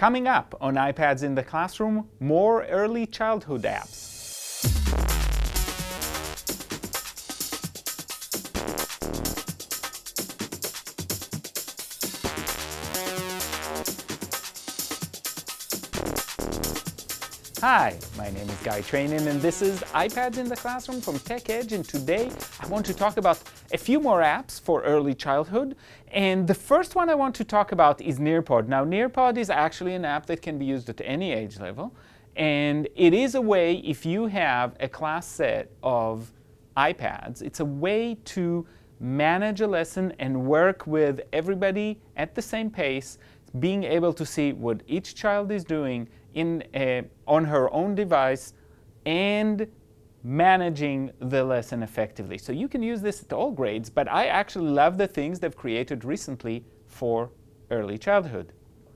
Coming up on iPads in the Classroom, more early childhood apps. Hi, my name is Guy Trainin and this is iPads in the Classroom from TechEdge and today I want to talk about a few more apps for early childhood and the first one I want to talk about is Nearpod. Now Nearpod is actually an app that can be used at any age level and it is a way if you have a class set of iPads, it's a way to manage a lesson and work with everybody at the same pace, being able to see what each child is doing in a, on her own device and managing the lesson effectively. So you can use this at all grades, but I actually love the things they've created recently for early childhood.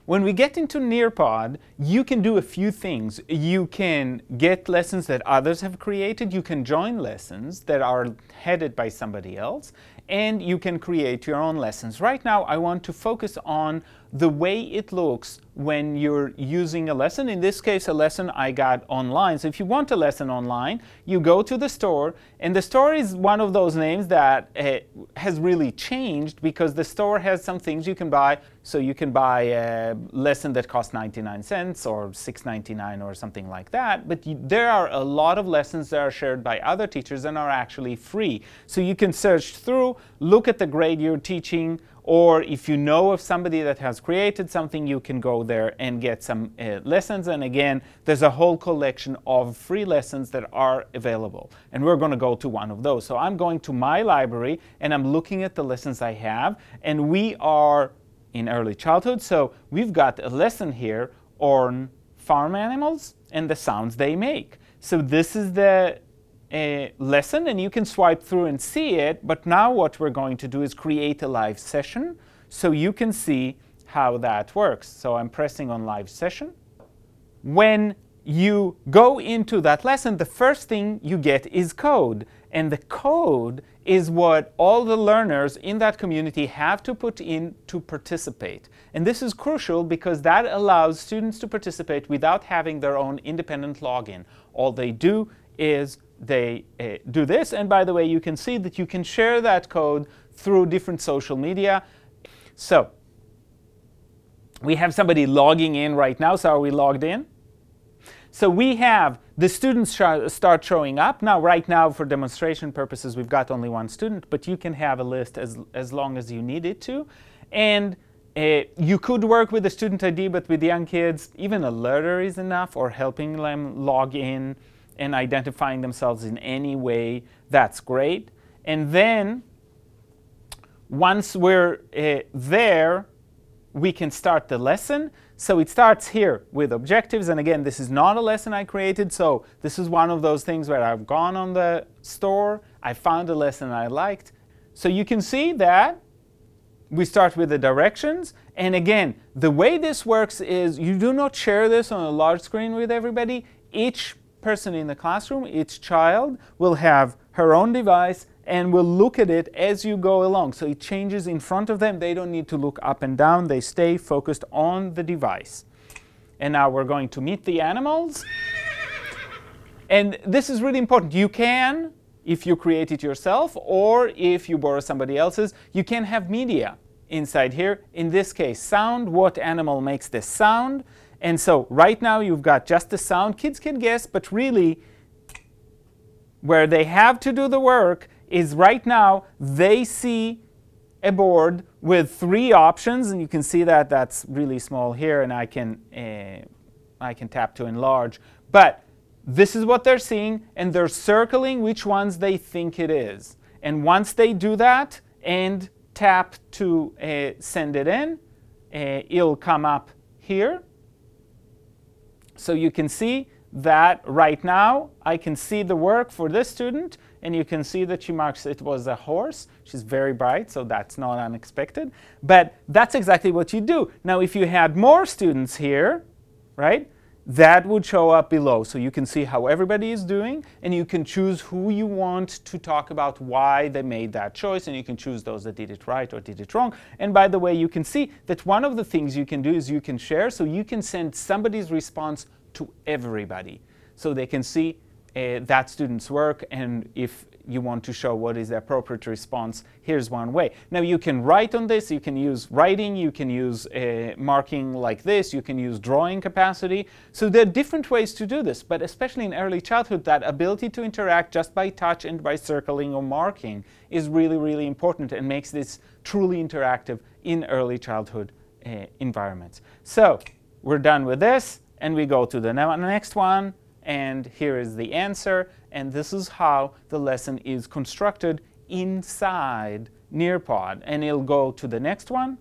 When we get into Nearpod, you can do a few things. You can get lessons that others have created, you can join lessons that are headed by somebody else, and you can create your own lessons. Right now, I want to focus on the way it looks when you're using a lesson. In this case, a lesson I got online. So if you want a lesson online, you go to the store, and the store is one of those names that uh, has really changed because the store has some things you can buy. So you can buy a lesson that costs 99 cents or 6.99 or something like that. But you, there are a lot of lessons that are shared by other teachers and are actually free. So you can search through, look at the grade you're teaching, or if you know of somebody that has created something, you can go there and get some uh, lessons. And again, there's a whole collection of free lessons that are available. And we're going to go to one of those. So I'm going to my library and I'm looking at the lessons I have. And we are in early childhood. So we've got a lesson here on farm animals and the sounds they make. So this is the lesson and you can swipe through and see it, but now what we're going to do is create a live session so you can see how that works. So I'm pressing on live session. When you go into that lesson, the first thing you get is code. And the code is what all the learners in that community have to put in to participate. And this is crucial because that allows students to participate without having their own independent login. All they do is they uh, do this. And by the way, you can see that you can share that code through different social media. So we have somebody logging in right now. So are we logged in? So we have the students sh start showing up. Now, right now, for demonstration purposes, we've got only one student, but you can have a list as, as long as you need it to. And uh, you could work with the student ID, but with young kids, even a letter is enough, or helping them log in and identifying themselves in any way, that's great. And then once we're uh, there, we can start the lesson. So it starts here with objectives. And again, this is not a lesson I created. So this is one of those things where I've gone on the store, I found a lesson I liked. So you can see that we start with the directions. And again, the way this works is you do not share this on a large screen with everybody. Each person in the classroom, each child, will have her own device and will look at it as you go along. So it changes in front of them. They don't need to look up and down. They stay focused on the device. And now we're going to meet the animals. And this is really important. You can, if you create it yourself, or if you borrow somebody else's, you can have media inside here. In this case, sound. What animal makes this sound? And so right now you've got just the sound. Kids can guess, but really where they have to do the work is right now they see a board with three options, and you can see that that's really small here, and I can, uh, I can tap to enlarge. But this is what they're seeing, and they're circling which ones they think it is. And once they do that and tap to uh, send it in, uh, it'll come up here. So you can see that right now I can see the work for this student and you can see that she marks it was a horse. She's very bright, so that's not unexpected. But that's exactly what you do. Now if you had more students here, right, that would show up below. So you can see how everybody is doing, and you can choose who you want to talk about why they made that choice, and you can choose those that did it right or did it wrong. And by the way, you can see that one of the things you can do is you can share, so you can send somebody's response to everybody. So they can see uh, that student's work, and if you want to show what is the appropriate response, here's one way. Now you can write on this, you can use writing, you can use uh, marking like this, you can use drawing capacity. So there are different ways to do this, but especially in early childhood, that ability to interact just by touch and by circling or marking is really, really important and makes this truly interactive in early childhood uh, environments. So we're done with this, and we go to the next one, and here is the answer and this is how the lesson is constructed inside Nearpod. And it'll go to the next one.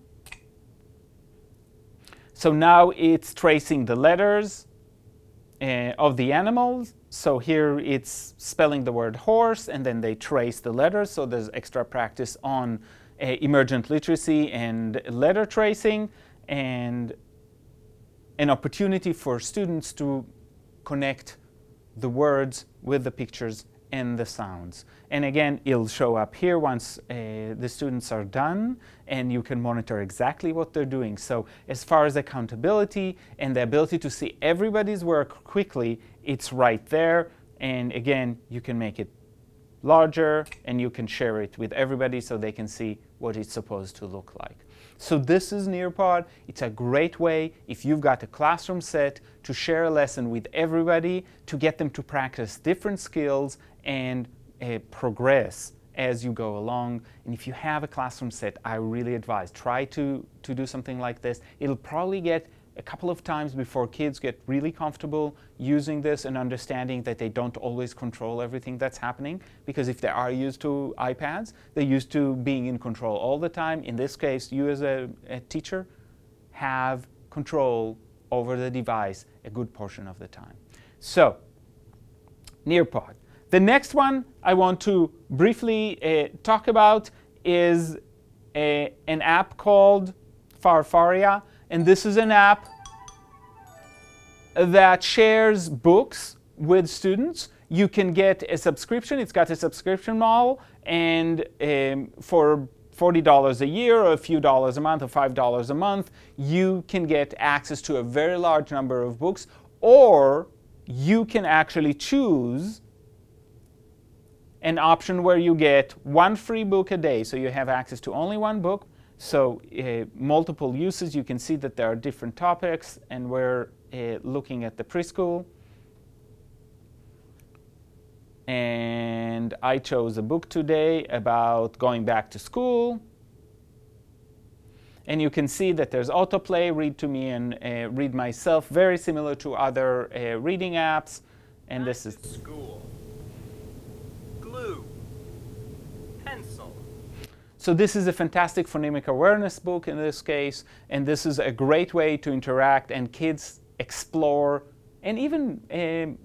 So now it's tracing the letters uh, of the animals. So here it's spelling the word horse, and then they trace the letters. So there's extra practice on uh, emergent literacy and letter tracing, and an opportunity for students to connect the words with the pictures and the sounds. And again, it'll show up here once uh, the students are done and you can monitor exactly what they're doing. So as far as accountability and the ability to see everybody's work quickly, it's right there. And again, you can make it larger and you can share it with everybody so they can see what it's supposed to look like. So this is Nearpod. It's a great way, if you've got a classroom set, to share a lesson with everybody, to get them to practice different skills and uh, progress as you go along. And if you have a classroom set, I really advise, try to, to do something like this. It'll probably get a couple of times before kids get really comfortable using this and understanding that they don't always control everything that's happening. Because if they are used to iPads, they're used to being in control all the time. In this case, you as a, a teacher have control over the device a good portion of the time. So, Nearpod. The next one I want to briefly uh, talk about is a, an app called Farfaria. And this is an app that shares books with students. You can get a subscription. It's got a subscription model, and um, for $40 a year or a few dollars a month or $5 a month, you can get access to a very large number of books, or you can actually choose an option where you get one free book a day. So you have access to only one book, so uh, multiple uses, you can see that there are different topics and we're uh, looking at the preschool. And I chose a book today about going back to school. And you can see that there's autoplay, read to me and uh, read myself, very similar to other uh, reading apps. And back this is school. Glue. Pencil. So this is a fantastic phonemic awareness book in this case, and this is a great way to interact and kids explore, and even um,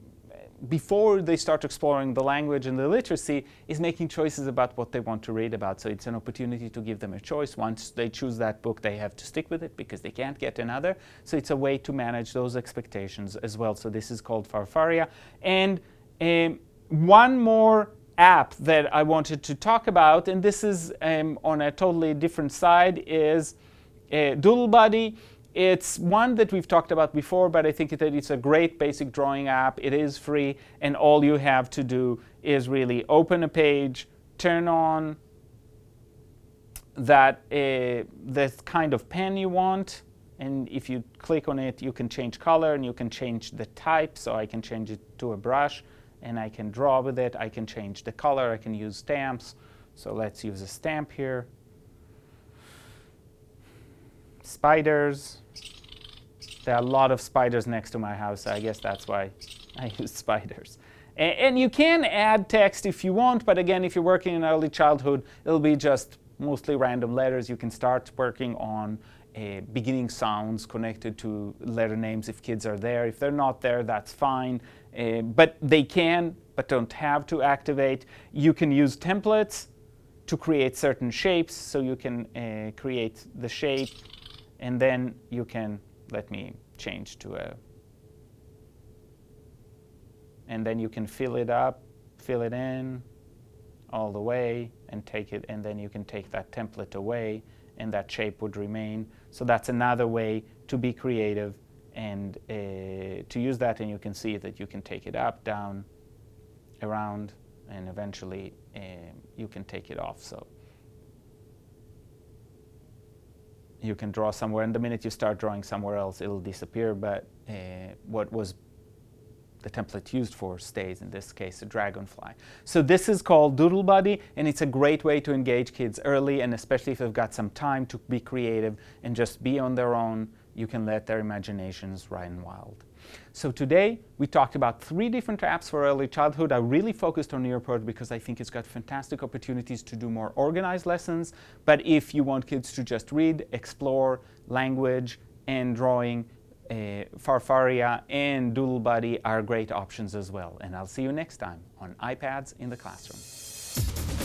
before they start exploring the language and the literacy, is making choices about what they want to read about. So it's an opportunity to give them a choice. Once they choose that book, they have to stick with it because they can't get another. So it's a way to manage those expectations as well. So this is called Farfaria. And um, one more app that I wanted to talk about, and this is um, on a totally different side, is uh, Doodle Buddy. It's one that we've talked about before, but I think that it's a great basic drawing app. It is free, and all you have to do is really open a page, turn on that uh, the kind of pen you want, and if you click on it, you can change color and you can change the type. So I can change it to a brush and I can draw with it. I can change the color. I can use stamps. So let's use a stamp here. Spiders. There are a lot of spiders next to my house. So I guess that's why I use spiders. And, and you can add text if you want, but again, if you're working in early childhood, it'll be just mostly random letters. You can start working on uh, beginning sounds connected to letter names if kids are there. If they're not there, that's fine. Uh, but they can, but don't have to activate. You can use templates to create certain shapes. So you can uh, create the shape, and then you can, let me change to a and then you can fill it up, fill it in all the way, and take it, and then you can take that template away, and that shape would remain. So that's another way to be creative and uh, to use that, and you can see that you can take it up, down, around, and eventually um, you can take it off. So you can draw somewhere, and the minute you start drawing somewhere else, it'll disappear. But uh, what was the template used for stays, in this case, a dragonfly. So this is called Doodle Buddy, and it's a great way to engage kids early, and especially if they've got some time to be creative and just be on their own, you can let their imaginations run wild. So today we talked about three different apps for early childhood. I really focused on Nearpod because I think it's got fantastic opportunities to do more organized lessons. But if you want kids to just read, explore language and drawing, Uh, Farfaria and Doodle Buddy are great options as well. And I'll see you next time on iPads in the Classroom.